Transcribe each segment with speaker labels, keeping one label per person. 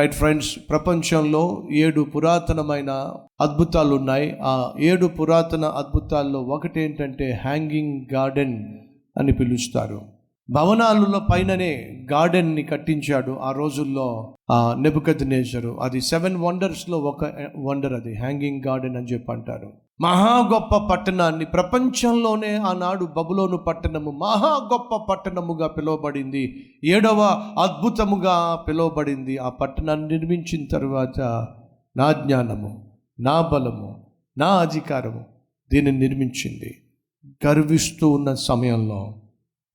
Speaker 1: Right friends ప్రపంచంలో ఏడు పురాతనమైన అద్భుతాలు ఉన్నాయి ఆ ఏడు పురాతన అద్భుతాల్లో ఒకటి ఏంటంటే హ్యాంగింగ్ గార్డెన్ అని పిలుస్తారు. భవనాలలో పైననే గార్డెన్ని కట్టించాడు ఆ రోజుల్లో ఆ నెబుకద్ నేచరు అది సెవెన్ వండర్స్లో ఒక వండర్ అది హ్యాంగింగ్ గార్డెన్ అని చెప్పి అంటారు. మహా గొప్ప పట్టణాన్ని. ప్రపంచంలోనే ఆనాడు బబులోను పట్టణము మహా గొప్ప పట్టణముగా పిలువబడింది. ఏడవ అద్భుతముగా పిలువబడింది. ఆ పట్టణాన్ని నిర్మించిన తరువాత నా జ్ఞానము నా బలము నా అధికారము దీన్ని నిర్మించింది. గర్విస్తూ ఉన్న సమయంలో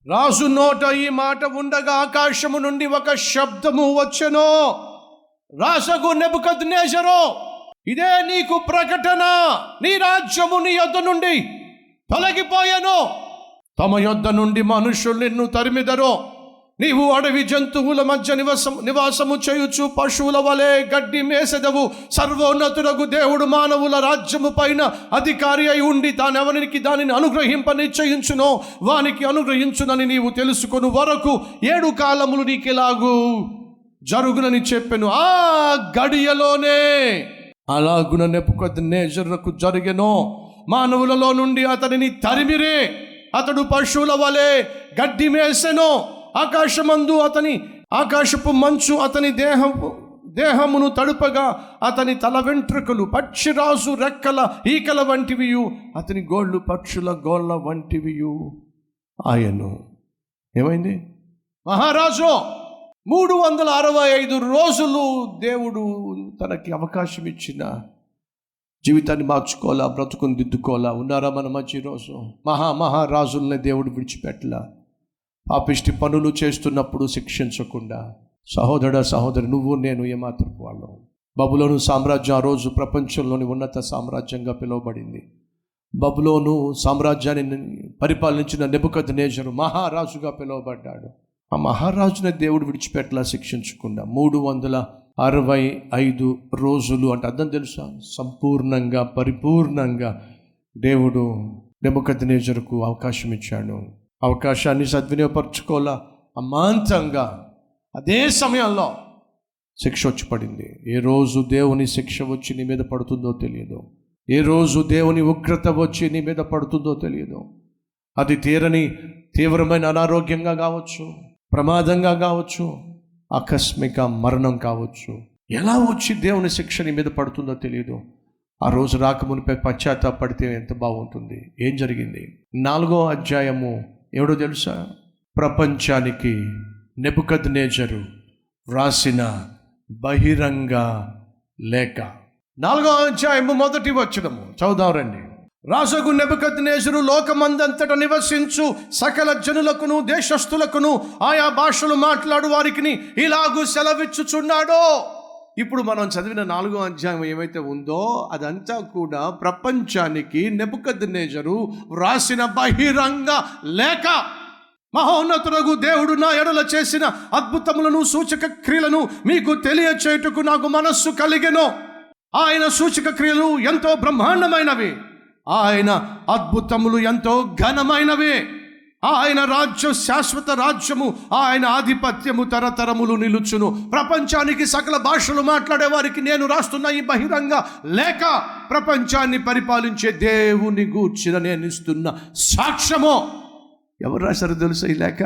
Speaker 1: రాజు నోట ఈ మాట ఉండగా ఆకాశము నుండి ఒక శబ్దము వచ్చెను. రాసగు నెబుకద్ ఇదే నీకు ప్రకటన నీ రాజ్యము నీ యొద్ద నుండి తొలగిపోయాను. తమ యొద్ద నుండి మనుషులు నిన్ను తరిమిదరు. నీవు అడవి జంతువుల మధ్య నివాసం నివాసము చేయుచు పశువుల వలె గడ్డి మేసెదవు. సర్వోన్నతులకు దేవుడు మానవుల రాజ్యము పైన అధికారి అయి ఉండి తానెవరికి దానిని అనుగ్రహింప నిశ్చయించునో వానికి అనుగ్రహించునని నీవు తెలుసుకొను వరకు ఏడు కాలములు నీకెలాగు జరుగునని చెప్పెను. ఆ గడియలోనే అలాగున నెప్పుకొద్ద నేజర్లకు జరిగెనో మానవులలో నుండి అతనిని తరిమిరే. అతడు పశువుల వలె గడ్డి మేసెను. ఆకాశమందు అతని ఆకాశపు మంచు అతని దేహము దేహమును తడుపగా అతని తల వెంట్రుకలు పక్షిరాజు రెక్కల ఈకల వంటివియు అతని గోళ్ళు పక్షుల గోళ్ళ వంటివియు. ఆయను ఏమైంది? మహారాజు! మూడు వందల అరవై ఐదు రోజులు దేవుడు తనకి అవకాశం ఇచ్చిన జీవితాన్ని మార్చుకోవాలా బ్రతుకుని దిద్దుకోవాలా? ఉన్నారా మన మధ్య రోజు మహా మహారాజుల్ని దేవుడు విడిచిపెట్టలా? పాపిష్టి పనులు చేస్తున్నప్పుడు శిక్షించకుండా. సహోదర సహోదరు నువ్వు నేను ఏమాత్రం వాళ్ళం. బబులోను సామ్రాజ్యం ఆ రోజు ప్రపంచంలోని ఉన్నత సామ్రాజ్యంగా పిలువబడింది. బబులోను సామ్రాజ్యాన్ని పరిపాలించిన నెబుకద్ నేజరు మహారాజుగా పిలువబడ్డాడు. ఆ మహారాజుని దేవుడు విడిచిపెట్టలా శిక్షించకుండా మూడు వందల అరవై ఐదు రోజులు అంటే అర్థం తెలుసా? సంపూర్ణంగా పరిపూర్ణంగా దేవుడు నెబుకద్ అవకాశం ఇచ్చాడు. అవకాశాన్ని సద్వినియోగపరచుకోలా అమాంతంగా. అదే సమయంలో శిక్ష వచ్చి పడింది ఏ రోజు దేవుని శిక్ష వచ్చి నీ మీద పడుతుందో తెలియదు. ఏ రోజు దేవుని ఉగ్రత వచ్చి నీ మీద పడుతుందో తెలియదు. అది తీరని తీవ్రమైన అనారోగ్యంగా కావచ్చు. ప్రమాదంగా కావచ్చు ఆకస్మిక మరణం కావచ్చు. ఎలా వచ్చి దేవుని శిక్ష నీ మీద పడుతుందో తెలియదు ఆ రోజు రాకమునిపై పశ్చాత్తాపడితే ఎంత బాగుంటుంది. ఏం జరిగింది? నాలుగో అధ్యాయము ఎవడో తెలుసా? ప్రపంచానికి నెబుకద్ నేజరు వ్రాసిన బహిరంగ లేఖ. నాలుగో అధ్యాయము మొదటి వచ్చడము చదువుదాం రండి. రాజగు నెబకద్నేజరు లోకమందంతట నివసించు సకల జనులకును దేశస్థులకును ఆయా భాషలు మాట్లాడు వారికి ఇలాగూ సెలవిచ్చుచున్నాడో. ఇప్పుడు మనం చదివిన నాలుగో అధ్యాయం ఏమైతే ఉందో అదంతా కూడా ప్రపంచానికి నెబుకద్నేజరు వ్రాసిన బహిరంగ లేఖ. మహోన్నతులకు దేవుడు నా ఎడల చేసిన అద్భుతములను సూచక క్రియలను మీకు తెలియచేయుటకు నాకు మనస్సు కలిగెను. ఆయన సూచక క్రియలు ఎంతో బ్రహ్మాండమైనవి. ఆయన అద్భుతములు ఎంతో ఘనమైనవే. ఆయన రాజ్యం శాశ్వత రాజ్యము. ఆయన ఆధిపత్యము తరతరములు నిలుచును. ప్రపంచానికి సకల భాషలు మాట్లాడే వారికి నేను రాస్తున్న ఈ బహిరంగ లేక ప్రపంచాన్ని పరిపాలించే దేవుని గూర్చిన నేను ఇస్తున్న సాక్ష్యము. ఎవరు రాశారో తెలుసా ఈ లేఖ?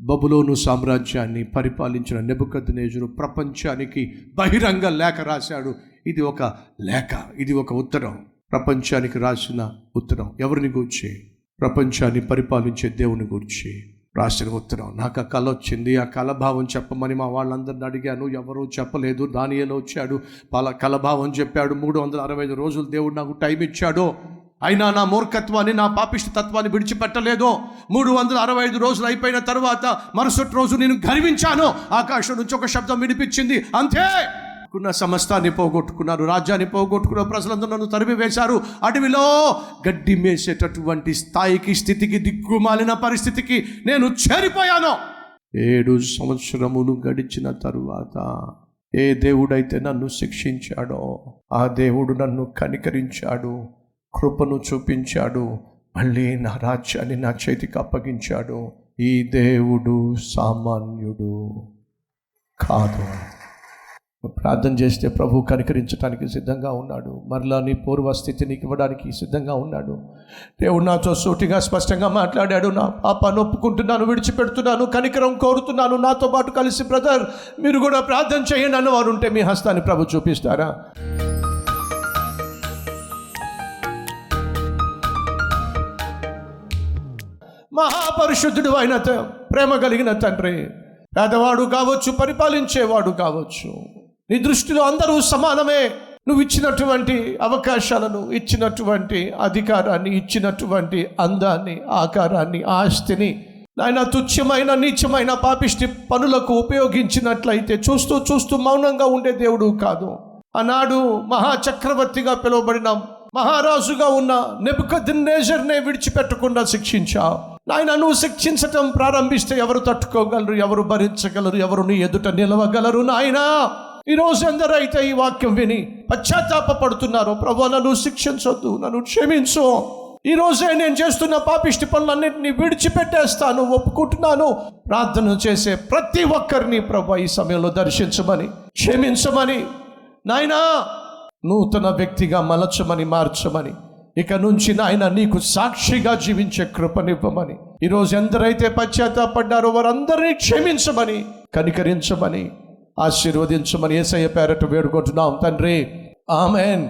Speaker 1: బబులోను సామ్రాజ్యాన్ని పరిపాలించిన నెబుకద్ నేజురు ప్రపంచానికి బహిరంగ లేఖ రాశాడు. ఇది ఒక లేఖ ఇది ఒక ఉత్తరం. ప్రపంచానికి రాసిన ఉత్తరం ఎవరిని గూర్చి? ప్రపంచాన్ని పరిపాలించే దేవుని గూర్చి. రాసిన ఉత్తరం నాకు ఆ కళ వచ్చింది ఆ కళభావం చెప్పమని మా వాళ్ళందరిని అడిగాను ఎవరూ చెప్పలేదు దానియలు వచ్చాడు వాళ్ళ కళభావం చెప్పాడు మూడు వందల అరవై ఐదు రోజులు దేవుడు నాకు టైం ఇచ్చాడు. అయినా నా మూర్ఖత్వాన్ని నా పాపిష్ట తత్వాన్ని విడిచిపెట్టలేదు. మూడు వందల అరవై ఐదు రోజులు అయిపోయిన తర్వాత మరుసటి రోజు నేను గర్వించాను. ఆకాశం నుంచి ఒక శబ్దం వినిపించింది. అంతే! ఉన్న సమస్తాన్ని పోగొట్టుకున్నారు. రాజ్యాన్ని పోగొట్టుకున్న ప్రజలందరూ నన్ను తరిమి వేశారు అడవిలో గడ్డి మేసేటటువంటి స్థాయికి స్థితికి దిక్కుమాలిన పరిస్థితికి నేను చేరిపోయాను. ఏడు సంవత్సరములు గడిచిన తరువాత ఏ దేవుడైతే నన్ను శిక్షించాడో ఆ దేవుడు నన్ను కనికరించాడు కృపను చూపించాడు మళ్ళీ నా రాజ్యాన్ని నా చేతికి అప్పగించాడు. ఈ దేవుడు సామాన్యుడు కాదు. ప్రార్థన చేస్తే ప్రభు కనికరించడానికి సిద్ధంగా ఉన్నాడు. మరలా నీ పూర్వ ఇవ్వడానికి సిద్ధంగా ఉన్నాడు. దేవుడు నాతో సూటిగా స్పష్టంగా మాట్లాడాడు. నా పాపాను ఒప్పుకుంటున్నాను విడిచిపెడుతున్నాను కనికరం కోరుతున్నాను. నాతో పాటు కలిసి బ్రదర్ మీరు కూడా ప్రార్థన చేయండి అన్నవారు ఉంటే మీ హస్తాన్ని ప్రభు చూపిస్తారా? మహాపరిశుద్ధుడు అయిన ప్రేమ కలిగిన తండ్రి పేదవాడు కావచ్చు పరిపాలించేవాడు కావచ్చు. నీ దృష్టిలో అందరూ సమానమే. నువ్వు ఇచ్చినటువంటి అవకాశాలను ఇచ్చినటువంటి అధికారాన్ని ఇచ్చినటువంటి అందాన్ని ఆకారాన్ని ఆస్తిని నాయన తుచ్చమైన నీచమైన పాపిష్టి పనులకు ఉపయోగించినట్లయితే చూస్తూ చూస్తూ మౌనంగా ఉండే దేవుడు కాదు. ఆనాడు మహాచక్రవర్తిగా పిలువబడిన మహారాజుగా ఉన్న నెబుకద్నేజర్నే విడిచిపెట్టకుండా శిక్షించావు నాయన నువ్వు శిక్షించటం ప్రారంభిస్తే ఎవరు తట్టుకోగలరు ఎవరు భరించగలరు ఎవరు నీ ఎదుట నిలవగలరు నాయనా? ఈరోజు ఎందరైతే ఈ వాక్యం విని పశ్చాత్తాప పడుతున్నారో ప్రభు నన్ను శిక్షించొద్దు నన్ను క్షమించు. ఈరోజే నేను చేస్తున్న పాపిష్టి పనులన్నింటినీ విడిచిపెట్టేస్తాను ఒప్పుకుంటున్నాను. ప్రార్థన చేసే ప్రతి ఒక్కరిని ప్రభు ఈ సమయంలో దర్శించమని క్షమించమని. నాయనా నూతన వ్యక్తిగా మలచమని మార్చమని. ఇక నుంచి నాయన నీకు సాక్షిగా జీవించే కృపనివ్వమని. ఈరోజు ఎందరైతే పశ్చాత్తాపడ్డారో వారందరినీ క్షమించమని కనికరించమని. ఆశీర్వదించమని ఏసయ్య పేరట వేడుకుంటున్నాం. తండ్రి ఆమెన్.